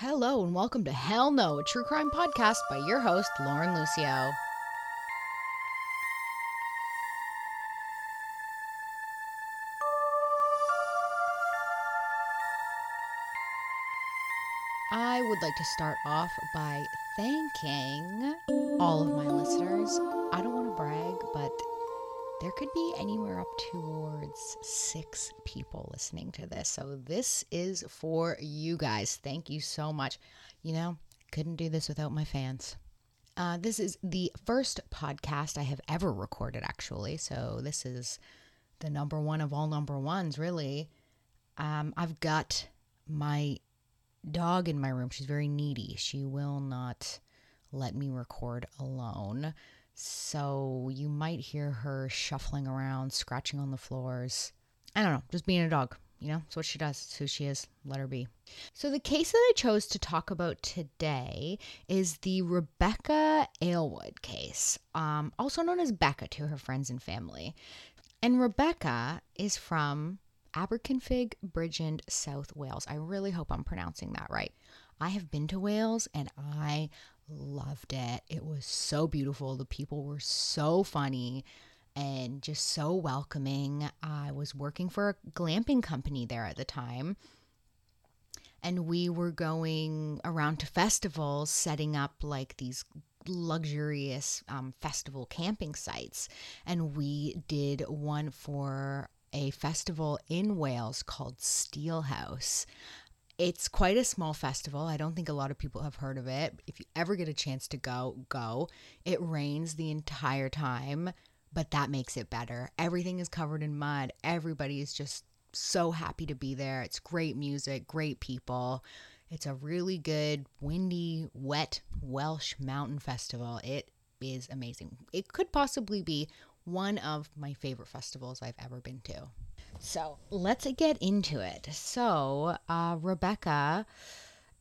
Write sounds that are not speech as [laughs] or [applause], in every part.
Hello and welcome to Hell No, a true crime podcast by your host, Lauren Lucio. I would like to start off by thanking all of my listeners. I don't want to brag, but there could be anywhere up towards six people listening to this. So this is for you guys. Thank you so much. You know, couldn't do this without my fans. Uh, this is the first podcast I have ever recorded, actually. So this is the number one of all number ones, really. Um, I've got my dog in my room. She's very needy. She will not let me record alone. So you might hear her shuffling around, scratching on the floors. I don't know, just being a dog. You know, it's what she does. It's who she is. Let her be. So, the case that I chose to talk about today is the Rebecca Aylward case, um, also known as Becca to her friends and family. And Rebecca is from Aberkenfig, Bridgend, South Wales. I really hope I'm pronouncing that right. I have been to Wales and I loved it. It was so beautiful. The people were so funny and just so welcoming. I was working for a glamping company there at the time. And we were going around to festivals, setting up like these luxurious um, festival camping sites. And we did one for a festival in Wales called Steelhouse. It's quite a small festival. I don't think a lot of people have heard of it. If you ever get a chance to go, go. It rains the entire time, but that makes it better. Everything is covered in mud. Everybody is just so happy to be there. It's great music, great people. It's a really good, windy, wet Welsh mountain festival. It is amazing. It could possibly be one of my favorite festivals I've ever been to. So let's get into it. So, uh, Rebecca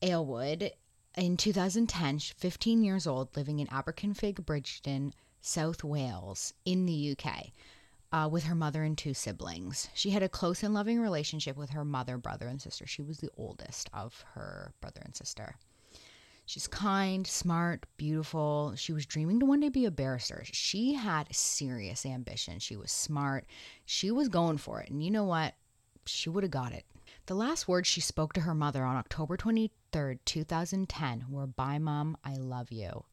Aylward in 2010, 15 years old, living in Aberkenfig, Bridgend, South Wales, in the UK, uh, with her mother and two siblings. She had a close and loving relationship with her mother, brother, and sister. She was the oldest of her brother and sister. She's kind, smart, beautiful. She was dreaming to one day be a barrister. She had serious ambition. She was smart. She was going for it. And you know what? She would have got it. The last words she spoke to her mother on October 23rd, 2010 were Bye, Mom, I love you.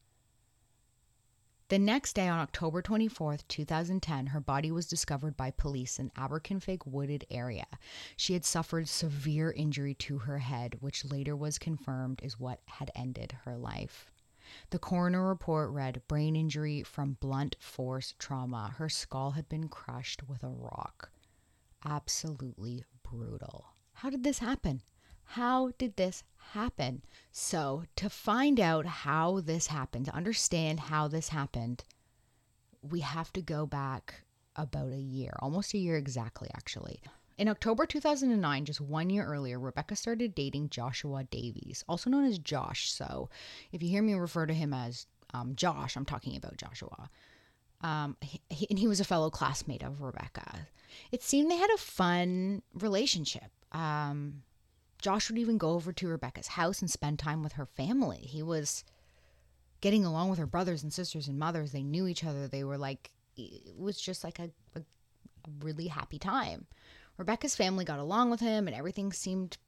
The next day, on October 24th, 2010, her body was discovered by police in Aberkenfig wooded area. She had suffered severe injury to her head, which later was confirmed is what had ended her life. The coroner report read brain injury from blunt force trauma. Her skull had been crushed with a rock. Absolutely brutal. How did this happen? How did this happen? So, to find out how this happened, to understand how this happened, we have to go back about a year, almost a year exactly, actually. In October 2009, just one year earlier, Rebecca started dating Joshua Davies, also known as Josh. So, if you hear me refer to him as um, Josh, I'm talking about Joshua. Um, he, and he was a fellow classmate of Rebecca. It seemed they had a fun relationship. Um, Josh would even go over to Rebecca's house and spend time with her family. He was getting along with her brothers and sisters and mothers. They knew each other. They were like, it was just like a, a, really happy time. Rebecca's family got along with him and everything seemed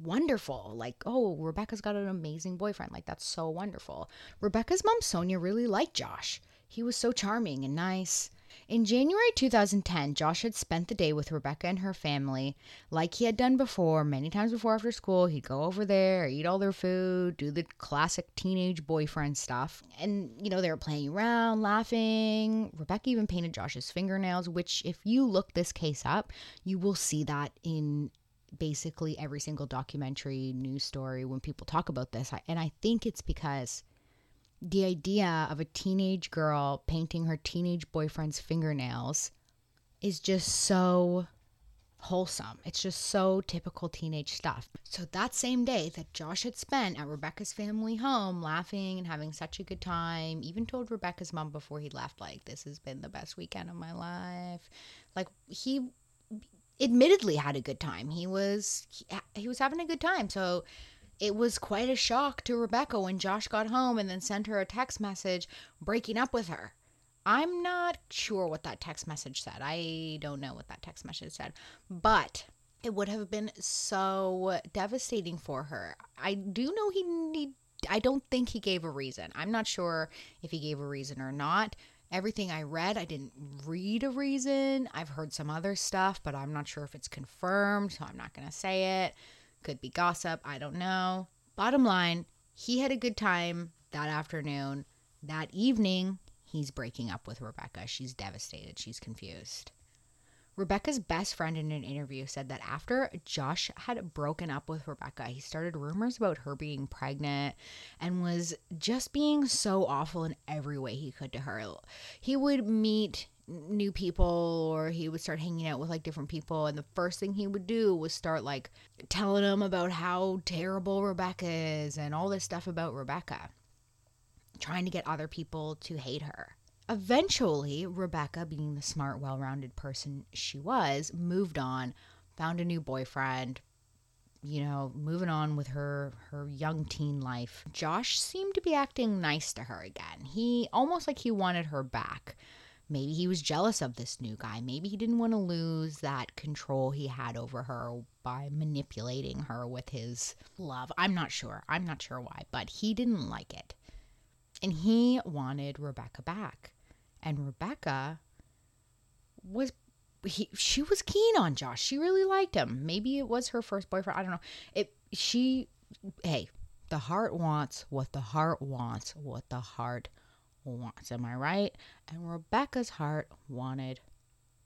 wonderful. Like, oh, Rebecca's got an amazing boyfriend. Like, that's so wonderful. Rebecca's mom, Sonia, really liked Josh. He was so charming and nice. In January 2010, Josh had spent the day with Rebecca and her family. Like he had done before, many times before after school, he'd go over there, eat all their food, do the classic teenage boyfriend stuff. And, you know, they were playing around, laughing. Rebecca even painted Josh's fingernails, which, if you look this case up, you will see that in basically every single documentary, news story when people talk about this. And I think it's because the idea of a teenage girl painting her teenage boyfriend's fingernails is just so wholesome. It's just so typical teenage stuff. So that same day that Josh had spent at Rebecca's family home laughing and having such a good time, even told Rebecca's mom before he left like this has been the best weekend of my life. Like he admittedly had a good time. He was he, he was having a good time. So it was quite a shock to Rebecca when Josh got home and then sent her a text message breaking up with her. I'm not sure what that text message said. I don't know what that text message said, but it would have been so devastating for her. I do know he need I don't think he gave a reason. I'm not sure if he gave a reason or not. Everything I read, I didn't read a reason. I've heard some other stuff, but I'm not sure if it's confirmed, so I'm not going to say it. Could be gossip, I don't know. Bottom line, he had a good time that afternoon. That evening, he's breaking up with Rebecca. She's devastated, she's confused. Rebecca's best friend in an interview said that after Josh had broken up with Rebecca, he started rumors about her being pregnant and was just being so awful in every way he could to her. He would meet new people or he would start hanging out with like different people and the first thing he would do was start like telling them about how terrible Rebecca is and all this stuff about Rebecca trying to get other people to hate her. Eventually, Rebecca, being the smart, well rounded person she was, moved on, found a new boyfriend, you know, moving on with her her young teen life. Josh seemed to be acting nice to her again. He almost like he wanted her back. Maybe he was jealous of this new guy. Maybe he didn't want to lose that control he had over her by manipulating her with his love. I'm not sure. I'm not sure why, but he didn't like it. And he wanted Rebecca back. And Rebecca was he she was keen on Josh. She really liked him. Maybe it was her first boyfriend. I don't know. It she hey, the heart wants what the heart wants, what the heart wants. Am I right? And Rebecca's heart wanted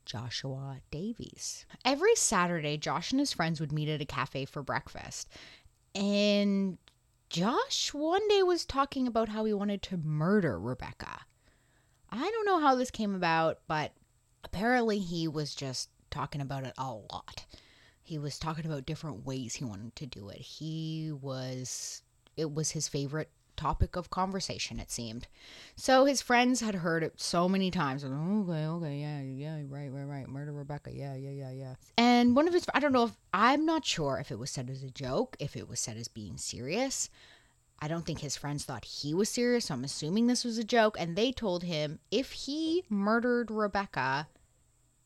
Joshua Davies. Every Saturday, Josh and his friends would meet at a cafe for breakfast. And Josh one day was talking about how he wanted to murder Rebecca. I don't know how this came about, but apparently he was just talking about it a lot. He was talking about different ways he wanted to do it. He was, it was his favorite topic of conversation, it seemed. So his friends had heard it so many times. Okay, okay, yeah, yeah, right, right, right. Murder Rebecca, yeah, yeah, yeah, yeah. And one of his, I don't know if, I'm not sure if it was said as a joke, if it was said as being serious. I don't think his friends thought he was serious, so I'm assuming this was a joke. And they told him if he murdered Rebecca,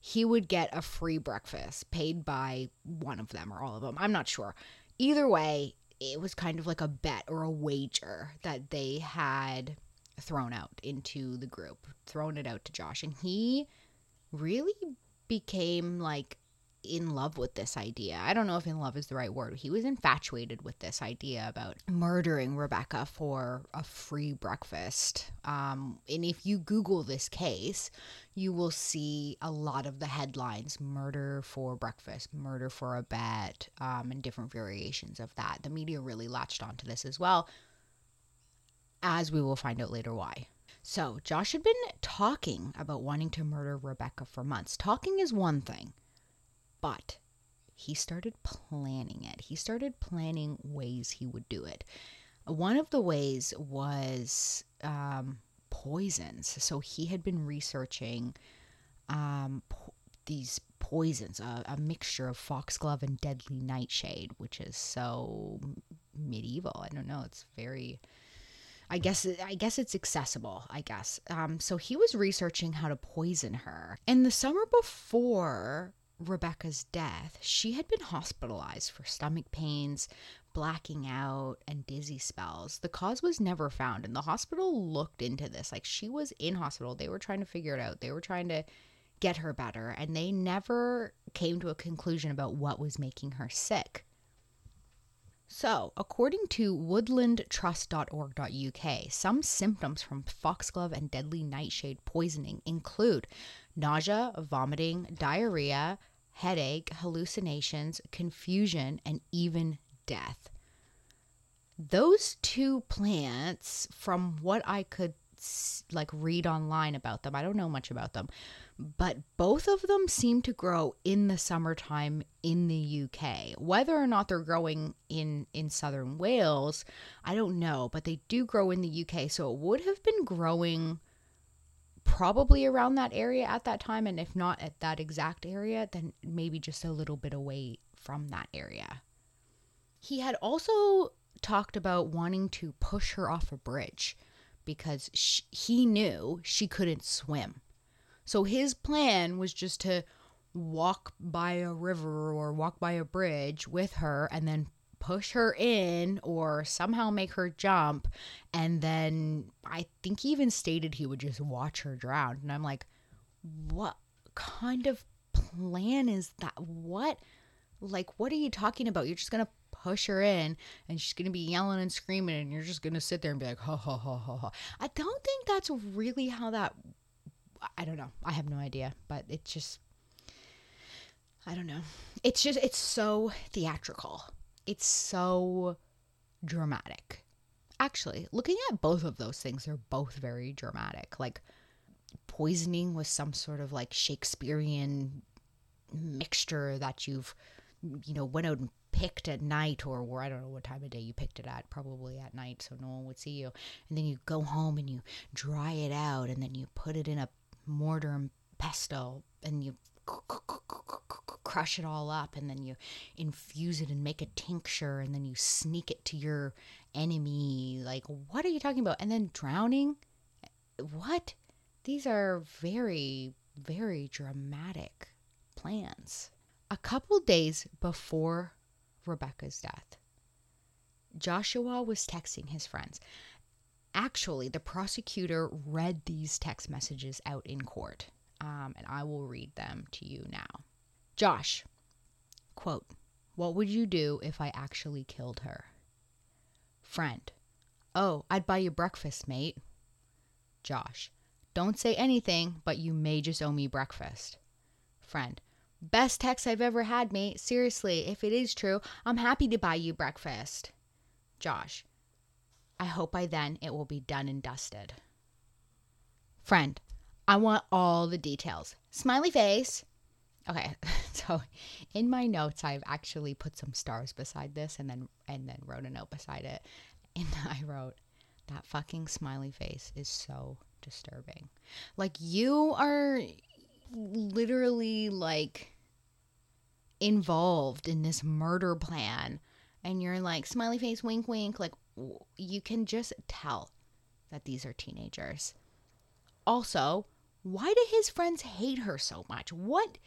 he would get a free breakfast paid by one of them or all of them. I'm not sure. Either way, it was kind of like a bet or a wager that they had thrown out into the group, thrown it out to Josh. And he really became like in love with this idea. I don't know if in love is the right word. He was infatuated with this idea about murdering Rebecca for a free breakfast. Um, and if you Google this case, you will see a lot of the headlines murder for breakfast, murder for a bet, um, and different variations of that. The media really latched onto this as well, as we will find out later why. So, Josh had been talking about wanting to murder Rebecca for months. Talking is one thing but he started planning it. He started planning ways he would do it. One of the ways was um, poisons. So he had been researching um, po- these poisons, a, a, mixture of foxglove and deadly nightshade, which is so medieval. I don't know. It's very. I guess I guess it's accessible. I guess. Um, so he was researching how to poison her. In the summer before Rebecca's death, she had been hospitalized for stomach pains, blacking out, and dizzy spells. The cause was never found, and the hospital looked into this. Like she was in hospital, they were trying to figure it out. They were trying to get her better, and they never came to a conclusion about what was making her sick. So, according to woodlandtrust.org.uk, some symptoms from foxglove and deadly nightshade poisoning include nausea, vomiting, diarrhea, headache, hallucinations, confusion, and even death. Those two plants, from what I could like read online about them, I don't know much about them, but both of them seem to grow in the summertime in the UK. Whether or not they're growing in in southern Wales, I don't know, but they do grow in the UK, so it would have been growing probably around that area at that time. And if not at that exact area, then maybe just a little bit away from that area. He had also talked about wanting to push her off a bridge because sh he knew she couldn't swim. So his plan was just to walk by a river or walk by a bridge with her and then push her in or somehow make her jump. And then I think he even stated he would just watch her drown. And I'm like, what kind of plan is that? What? Like, what are you talking about? You're just going to push her in and she's going to be yelling and screaming and you're just going to sit there and be like, ha ha ha ha ha. I don't think that's really how that. I don't know. I have no idea. But it just. I don't know. It's just, it's so theatrical it's so dramatic. Actually, looking at both of those things, they're both very dramatic. Like poisoning with some sort of like Shakespearean mixture that you've, you know, went out and picked at night or where I don't know what time of day you picked it at, probably at night so no one would see you. And then you go home and you dry it out and then you put it in a mortar and pestle and you crush it all up and then you infuse it and make a tincture and then you sneak it to your enemy. Like, what are you talking about? And then drowning? What? These are very, very dramatic plans. A couple days before Rebecca's death, Joshua was texting his friends. Actually, the prosecutor read these text messages out in court um, and I will read them to you now. Josh, quote, What would you do if I actually killed her? Friend, Oh, I'd buy you breakfast, mate. Josh, Don't say anything, but you may just owe me breakfast. Friend, Best text I've ever had, mate. Seriously, if it is true, I'm happy to buy you breakfast. Josh, I hope by then it will be done and dusted. Friend, I want all the details. Smiley face. Okay, [laughs] so in my notes, I've actually put some stars beside this, and then and then wrote a note beside it, and [laughs] I wrote that fucking smiley face is so disturbing. Like you are literally like involved in this murder plan, and you're like smiley face, wink, wink. Like you can just tell that these are teenagers. Also, why do his friends hate her so much? What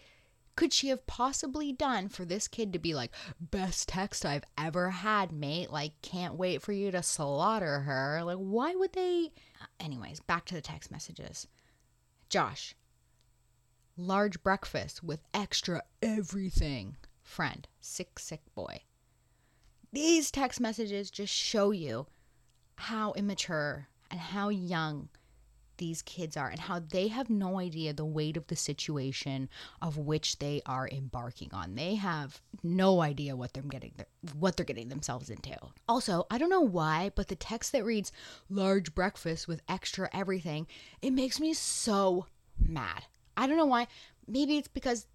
could she have possibly done for this kid to be like, best text I've ever had, mate? Like, can't wait for you to slaughter her. Like, why would they? Anyways, back to the text messages. Josh, large breakfast with extra everything. Friend, sick, sick boy. These text messages just show you how immature and how young these kids are and how they have no idea the weight of the situation of which they are embarking on. They have no idea what they're getting what they're getting themselves into. Also, I don't know why, but the text that reads large breakfast with extra everything, it makes me so mad. I don't know why. Maybe it's because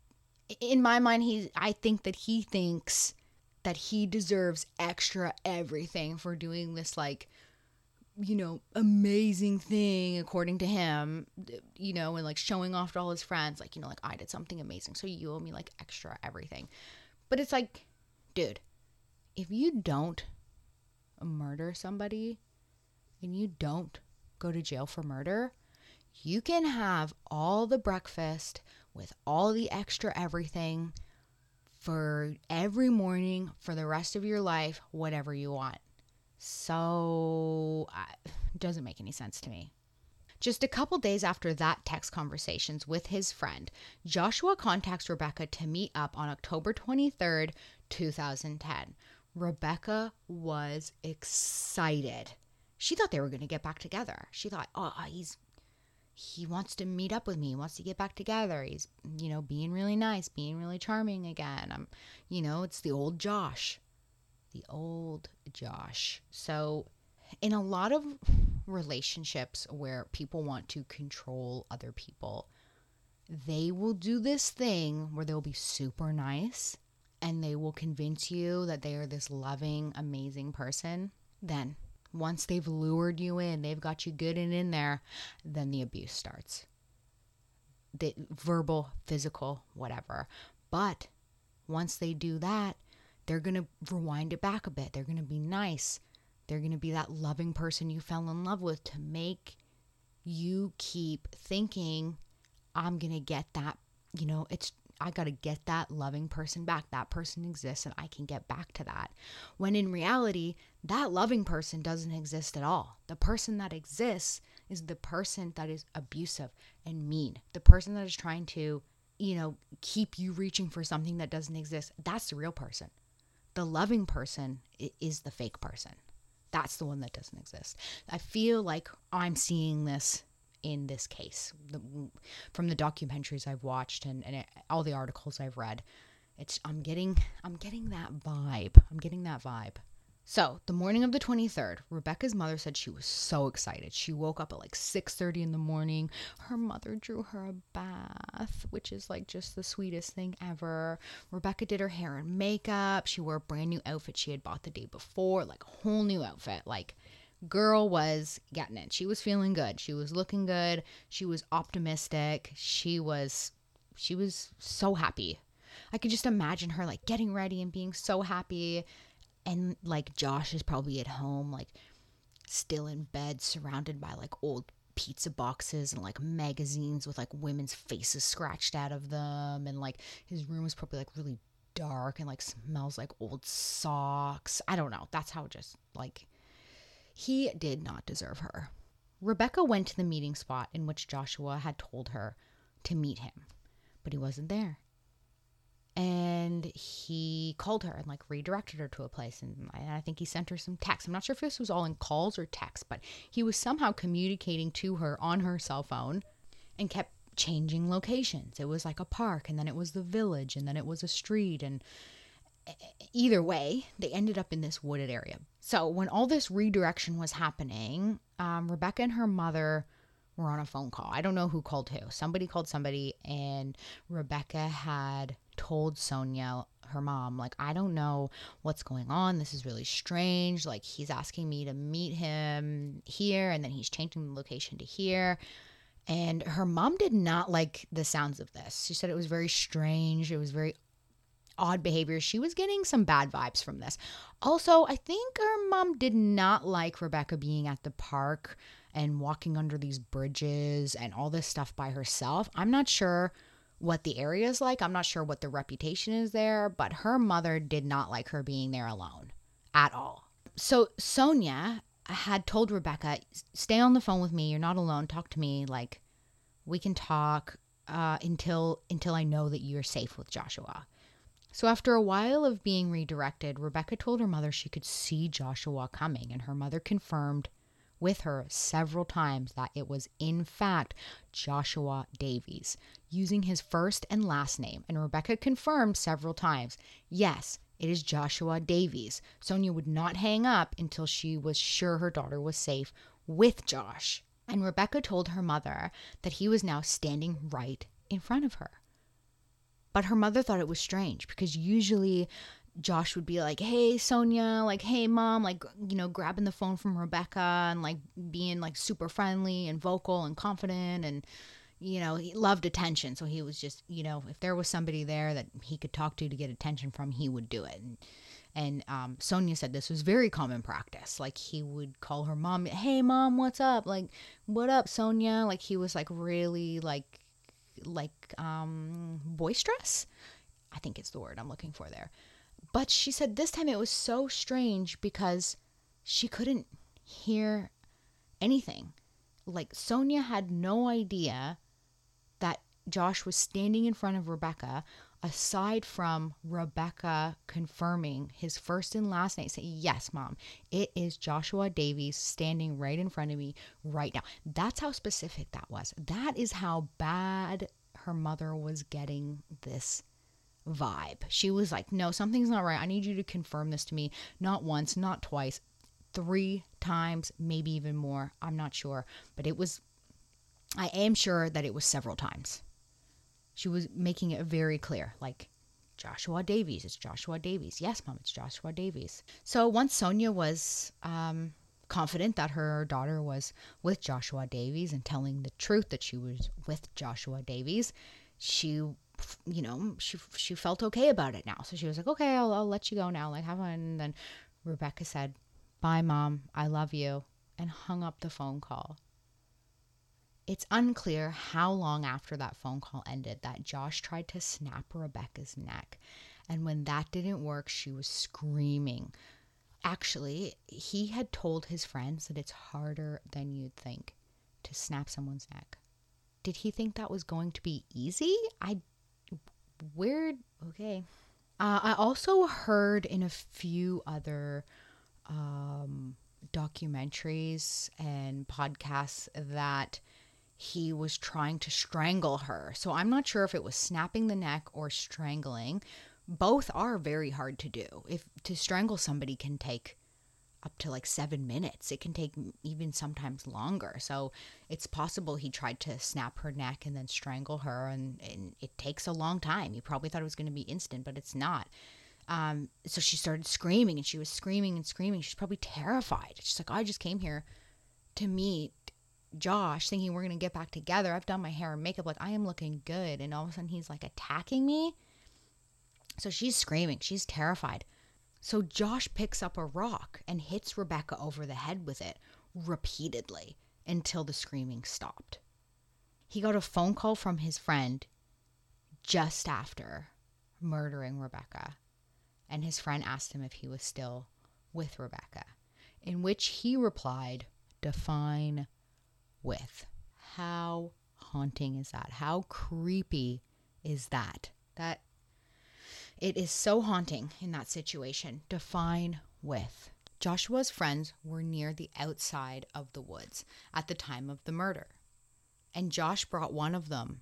in my mind he I think that he thinks that he deserves extra everything for doing this like you know, amazing thing according to him, you know, and like showing off to all his friends, like, you know, like I did something amazing. So you owe me like extra everything. But it's like, dude, if you don't murder somebody and you don't go to jail for murder, you can have all the breakfast with all the extra everything for every morning for the rest of your life, whatever you want. So, it doesn't make any sense to me. Just a couple days after that text conversations with his friend, Joshua contacts Rebecca to meet up on October 23rd, 2010. Rebecca was excited. She thought they were going to get back together. She thought, oh, "Oh, he's he wants to meet up with me. He wants to get back together. He's, you know, being really nice, being really charming again. I'm, you know, it's the old Josh the old Josh. So, in a lot of relationships where people want to control other people, they will do this thing where they'll be super nice and they will convince you that they are this loving, amazing person. Then, once they've lured you in, they've got you good and in there, then the abuse starts. The verbal, physical, whatever. But once they do that, they're going to rewind it back a bit. They're going to be nice. They're going to be that loving person you fell in love with to make you keep thinking, I'm going to get that, you know, it's, I got to get that loving person back. That person exists and I can get back to that. When in reality, that loving person doesn't exist at all. The person that exists is the person that is abusive and mean, the person that is trying to, you know, keep you reaching for something that doesn't exist. That's the real person. The loving person is the fake person. That's the one that doesn't exist. I feel like I'm seeing this in this case the, from the documentaries I've watched and, and it, all the articles I've read. It's I'm getting I'm getting that vibe. I'm getting that vibe. So, the morning of the 23rd, Rebecca's mother said she was so excited. She woke up at like 6:30 in the morning. Her mother drew her a bath, which is like just the sweetest thing ever. Rebecca did her hair and makeup. She wore a brand new outfit she had bought the day before, like a whole new outfit. Like girl was getting it. She was feeling good. She was looking good. She was optimistic. She was she was so happy. I could just imagine her like getting ready and being so happy and like Josh is probably at home, like still in bed, surrounded by like old pizza boxes and like magazines with like women's faces scratched out of them. And like his room is probably like really dark and like smells like old socks. I don't know. That's how just like he did not deserve her. Rebecca went to the meeting spot in which Joshua had told her to meet him, but he wasn't there and he called her and like redirected her to a place and I, think he sent her some text i'm not sure if this was all in calls or text but he was somehow communicating to her on her cell phone and kept changing locations. It was like a park and then it was the village and then it was a street and either way they ended up in this wooded area. So when all this redirection was happening um, rebecca and her mother were on a phone call. I don't know who called who. Somebody called somebody and rebecca had told Sonia, her mom, like, I don't know what's going on. This is really strange. Like, he's asking me to meet him here, and then he's changing the location to here. And her mom did not like the sounds of this. She said it was very strange. It was very odd behavior. She was getting some bad vibes from this. Also, I think her mom did not like Rebecca being at the park and walking under these bridges and all this stuff by herself. I'm not sure what the area is like. I'm not sure what the reputation is there, but her mother did not like her being there alone at all. So Sonia had told Rebecca, "Stay on the phone with me. You're not alone. Talk to me. Like we can talk uh, until until I know that you're safe with Joshua." So after a while of being redirected, Rebecca told her mother she could see Joshua coming, and her mother confirmed with her several times that it was, in fact, Joshua Davies, using his first and last name. And Rebecca confirmed several times yes, it is Joshua Davies. Sonia would not hang up until she was sure her daughter was safe with Josh. And Rebecca told her mother that he was now standing right in front of her. But her mother thought it was strange because usually Josh would be like, "Hey Sonia, like, hey mom, like, you know, grabbing the phone from Rebecca and like being like super friendly and vocal and confident and you know, he loved attention. So he was just, you know, if there was somebody there that he could talk to to get attention from, he would do it. And, and um, Sonia said this was very common practice. Like he would call her mom, "Hey mom, what's up? Like, what up, Sonia?" Like he was like really like like um boisterous. I think it's the word I'm looking for there. But she said this time it was so strange because she couldn't hear anything. Like Sonia had no idea that Josh was standing in front of Rebecca, aside from Rebecca confirming his first and last name, saying, Yes, mom, it is Joshua Davies standing right in front of me right now. That's how specific that was. That is how bad her mother was getting this vibe. She was like, No, something's not right. I need you to confirm this to me. Not once, not twice, three times, maybe even more. I'm not sure. But it was, I am sure that it was several times. She was making it very clear like, Joshua Davies. It's Joshua Davies. Yes, mom, it's Joshua Davies. So once Sonia was um, confident that her daughter was with Joshua Davies and telling the truth that she was with Joshua Davies, she you know, she she felt okay about it now. So she was like, okay, I'll, I'll let you go now. Like, have fun. And then Rebecca said, Bye, mom. I love you. And hung up the phone call. It's unclear how long after that phone call ended that Josh tried to snap Rebecca's neck. And when that didn't work, she was screaming. Actually, he had told his friends that it's harder than you'd think to snap someone's neck. Did he think that was going to be easy? I. Weird. Okay. Uh, I also heard in a few other um, documentaries and podcasts that he was trying to strangle her. So I'm not sure if it was snapping the neck or strangling. Both are very hard to do. If to strangle somebody can take up to like seven minutes. It can take even sometimes longer. So it's possible he tried to snap her neck and then strangle her, and, and it takes a long time. You probably thought it was going to be instant, but it's not. Um, so she started screaming and she was screaming and screaming. She's probably terrified. She's like, I just came here to meet Josh thinking we're going to get back together. I've done my hair and makeup. Like, I am looking good. And all of a sudden, he's like attacking me. So she's screaming. She's terrified. So Josh picks up a rock and hits Rebecca over the head with it repeatedly until the screaming stopped. He got a phone call from his friend just after murdering Rebecca, and his friend asked him if he was still with Rebecca, in which he replied, Define with. How haunting is that? How creepy is that? That it is so haunting in that situation. Define with. Joshua's friends were near the outside of the woods at the time of the murder. And Josh brought one of them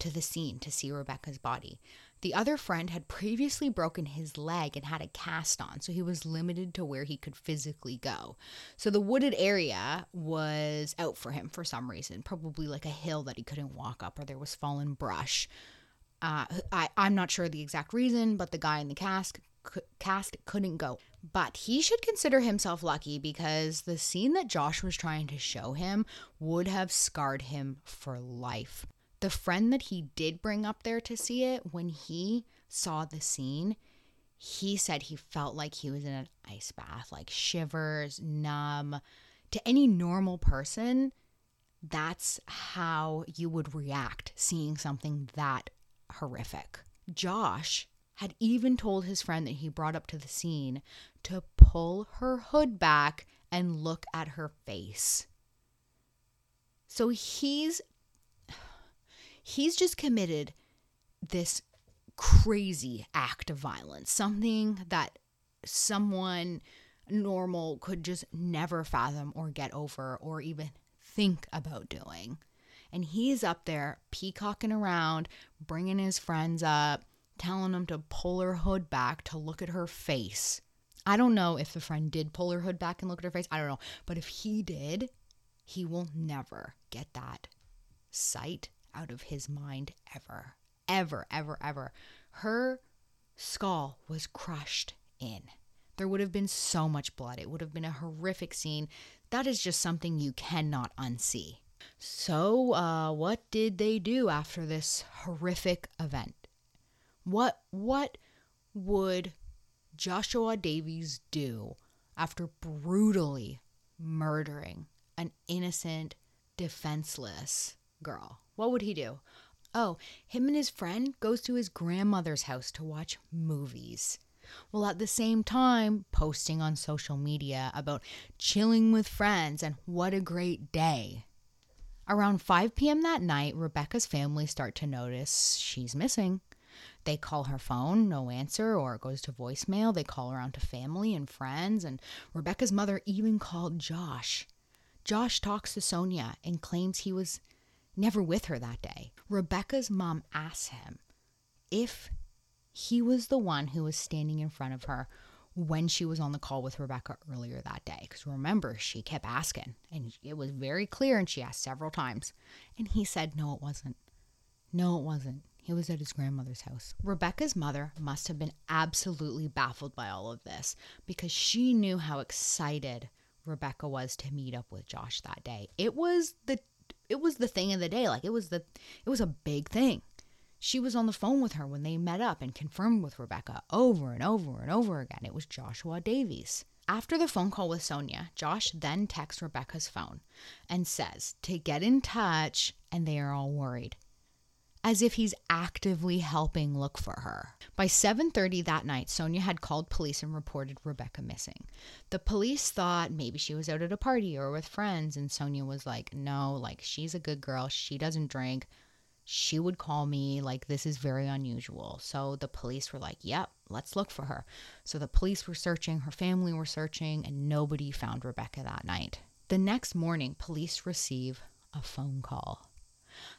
to the scene to see Rebecca's body. The other friend had previously broken his leg and had a cast on, so he was limited to where he could physically go. So the wooded area was out for him for some reason, probably like a hill that he couldn't walk up, or there was fallen brush. Uh, I, I'm not sure the exact reason, but the guy in the cast cast couldn't go. But he should consider himself lucky because the scene that Josh was trying to show him would have scarred him for life. The friend that he did bring up there to see it, when he saw the scene, he said he felt like he was in an ice bath, like shivers, numb. To any normal person, that's how you would react seeing something that horrific. Josh had even told his friend that he brought up to the scene to pull her hood back and look at her face. So he's he's just committed this crazy act of violence, something that someone normal could just never fathom or get over or even think about doing. And he's up there peacocking around, bringing his friends up, telling them to pull her hood back to look at her face. I don't know if the friend did pull her hood back and look at her face. I don't know. But if he did, he will never get that sight out of his mind ever. Ever, ever, ever. Her skull was crushed in. There would have been so much blood. It would have been a horrific scene. That is just something you cannot unsee. So, uh, what did they do after this horrific event? What what would Joshua Davies do after brutally murdering an innocent, defenseless girl? What would he do? Oh, him and his friend goes to his grandmother's house to watch movies. While at the same time posting on social media about chilling with friends and what a great day. Around 5 p.m. that night, Rebecca's family start to notice she's missing. They call her phone, no answer, or it goes to voicemail. They call around to family and friends, and Rebecca's mother even called Josh. Josh talks to Sonia and claims he was never with her that day. Rebecca's mom asks him if he was the one who was standing in front of her when she was on the call with Rebecca earlier that day. Because remember, she kept asking, and it was very clear, and she asked several times. And he said, No, it wasn't. No, it wasn't. He was at his grandmother's house. Rebecca's mother must have been absolutely baffled by all of this because she knew how excited Rebecca was to meet up with Josh that day. It was the it was the thing of the day. Like it was the it was a big thing. She was on the phone with her when they met up and confirmed with Rebecca over and over and over again. It was Joshua Davies. After the phone call with Sonia, Josh then texts Rebecca's phone and says to get in touch, and they are all worried as if he's actively helping look for her. By 7:30 that night, Sonia had called police and reported Rebecca missing. The police thought maybe she was out at a party or with friends and Sonia was like, "No, like she's a good girl. She doesn't drink. She would call me like this is very unusual." So the police were like, "Yep, let's look for her." So the police were searching, her family were searching, and nobody found Rebecca that night. The next morning, police receive a phone call.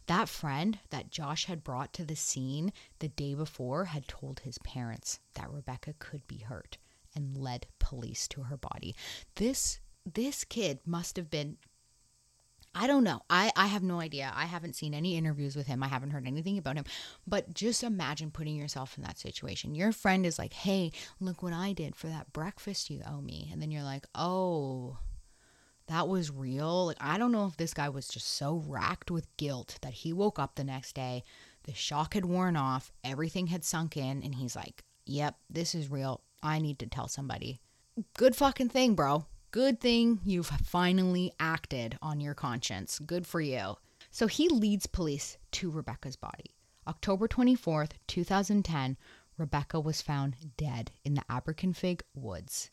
That friend that Josh had brought to the scene the day before had told his parents that Rebecca could be hurt and led police to her body. This this kid must have been I don't know. I, I have no idea. I haven't seen any interviews with him. I haven't heard anything about him. But just imagine putting yourself in that situation. Your friend is like, hey, look what I did for that breakfast you owe me. And then you're like, oh, that was real. Like, I don't know if this guy was just so racked with guilt that he woke up the next day, the shock had worn off, everything had sunk in, and he's like, yep, this is real. I need to tell somebody. Good fucking thing, bro. Good thing you've finally acted on your conscience. Good for you. So he leads police to Rebecca's body. October 24th, 2010, Rebecca was found dead in the Aberkenfig woods.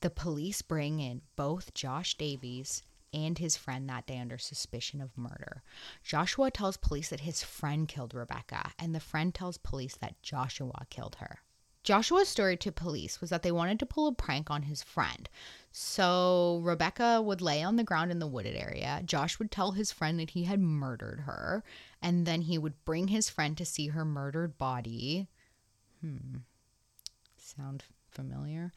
The police bring in both Josh Davies and his friend that day under suspicion of murder. Joshua tells police that his friend killed Rebecca, and the friend tells police that Joshua killed her. Joshua's story to police was that they wanted to pull a prank on his friend. So Rebecca would lay on the ground in the wooded area. Josh would tell his friend that he had murdered her, and then he would bring his friend to see her murdered body. Hmm. Sound familiar.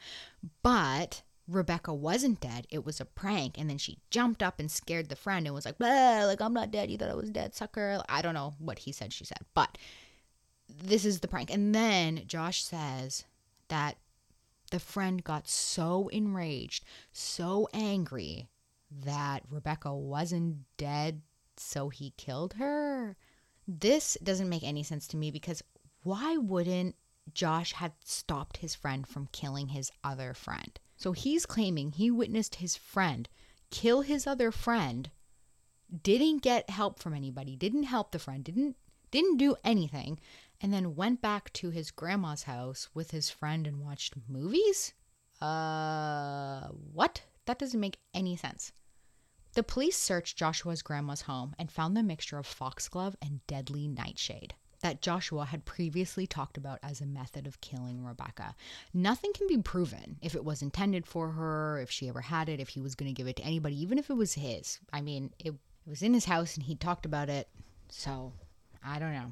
But Rebecca wasn't dead. It was a prank. And then she jumped up and scared the friend and was like, like, I'm not dead. You thought I was dead, sucker. I don't know what he said, she said. But this is the prank. And then Josh says that the friend got so enraged, so angry that Rebecca wasn't dead, so he killed her. This doesn't make any sense to me because why wouldn't Josh had stopped his friend from killing his other friend. So he's claiming he witnessed his friend kill his other friend, didn't get help from anybody, didn't help the friend, didn't didn't do anything, and then went back to his grandma's house with his friend and watched movies? Uh, what? That doesn't make any sense. The police searched Joshua's grandma's home and found the mixture of foxglove and deadly nightshade that Joshua had previously talked about as a method of killing Rebecca. Nothing can be proven if it was intended for her, if she ever had it, if he was going to give it to anybody, even if it was his. I mean, it, it was in his house and he talked about it. So, I don't know.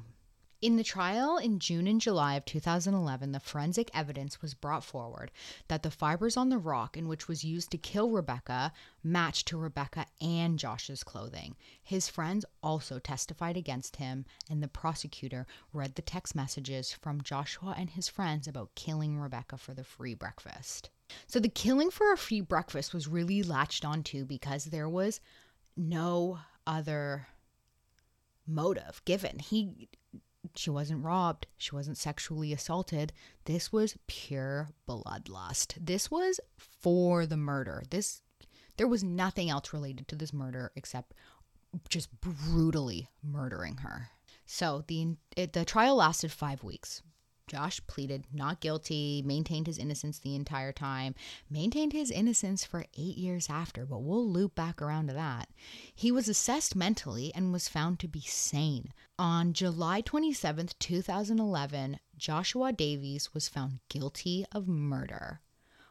In the trial in June and July of 2011, the forensic evidence was brought forward that the fibers on the rock in which was used to kill Rebecca matched to Rebecca and Josh's clothing. His friends also testified against him, and the prosecutor read the text messages from Joshua and his friends about killing Rebecca for the free breakfast. So the killing for a free breakfast was really latched onto because there was no other motive given. He she wasn't robbed. She wasn't sexually assaulted. This was pure bloodlust. This was for the murder. This there was nothing else related to this murder except just brutally murdering her. So the it, the trial lasted 5 weeks. Josh pleaded not guilty, maintained his innocence the entire time, maintained his innocence for eight years after, but we'll loop back around to that. He was assessed mentally and was found to be sane. On July 27, 2011, Joshua Davies was found guilty of murder.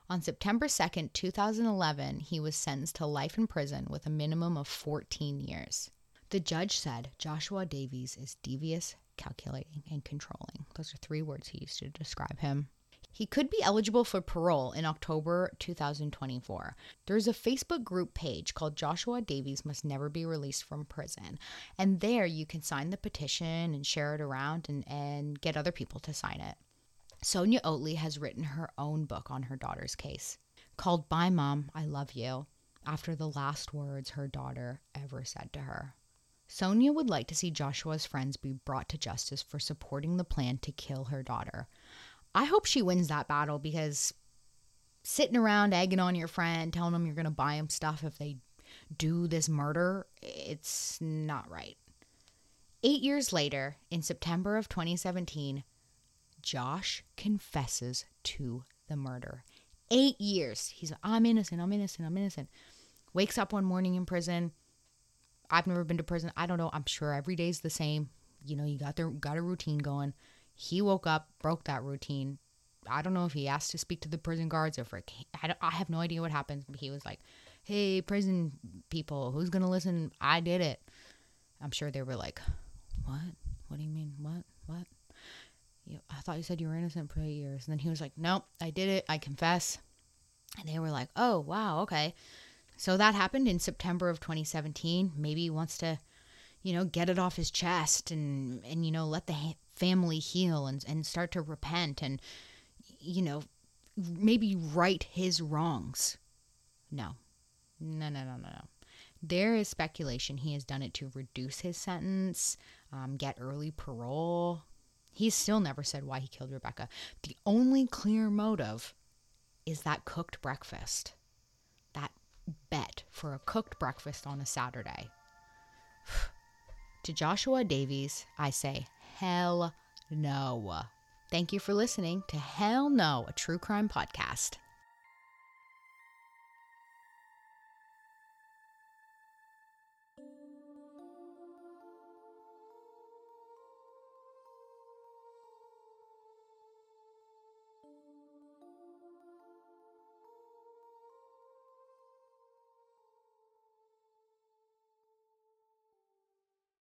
On September 2, 2011, he was sentenced to life in prison with a minimum of 14 years. The judge said Joshua Davies is devious, calculating, and controlling. Those are three words he used to describe him. He could be eligible for parole in October 2024. There's a Facebook group page called Joshua Davies Must Never Be Released from Prison. And there you can sign the petition and share it around and, and get other people to sign it. Sonia Oatley has written her own book on her daughter's case called Bye Mom, I Love You, after the last words her daughter ever said to her. Sonia would like to see Joshua's friends be brought to justice for supporting the plan to kill her daughter. I hope she wins that battle because sitting around egging on your friend, telling them you're going to buy them stuff if they do this murder, it's not right. Eight years later, in September of 2017, Josh confesses to the murder. Eight years. He's I'm innocent, I'm innocent, I'm innocent. Wakes up one morning in prison. I've never been to prison. I don't know. I'm sure every day's the same. You know, you got their got a routine going. He woke up, broke that routine. I don't know if he asked to speak to the prison guards or for I, I have no idea what happened. But he was like, "Hey, prison people, who's gonna listen? I did it." I'm sure they were like, "What? What do you mean? What? What?" I thought you said you were innocent for eight years. And then he was like, Nope, I did it. I confess. And they were like, Oh, wow, okay. So that happened in September of 2017. Maybe he wants to, you know, get it off his chest and, and you know, let the ha- family heal and, and start to repent and, you know, maybe right his wrongs. No. No, no, no, no, no. There is speculation he has done it to reduce his sentence, um, get early parole, He's still never said why he killed Rebecca. The only clear motive is that cooked breakfast. Bet for a cooked breakfast on a Saturday. [sighs] to Joshua Davies, I say, hell no. Thank you for listening to Hell No, a true crime podcast.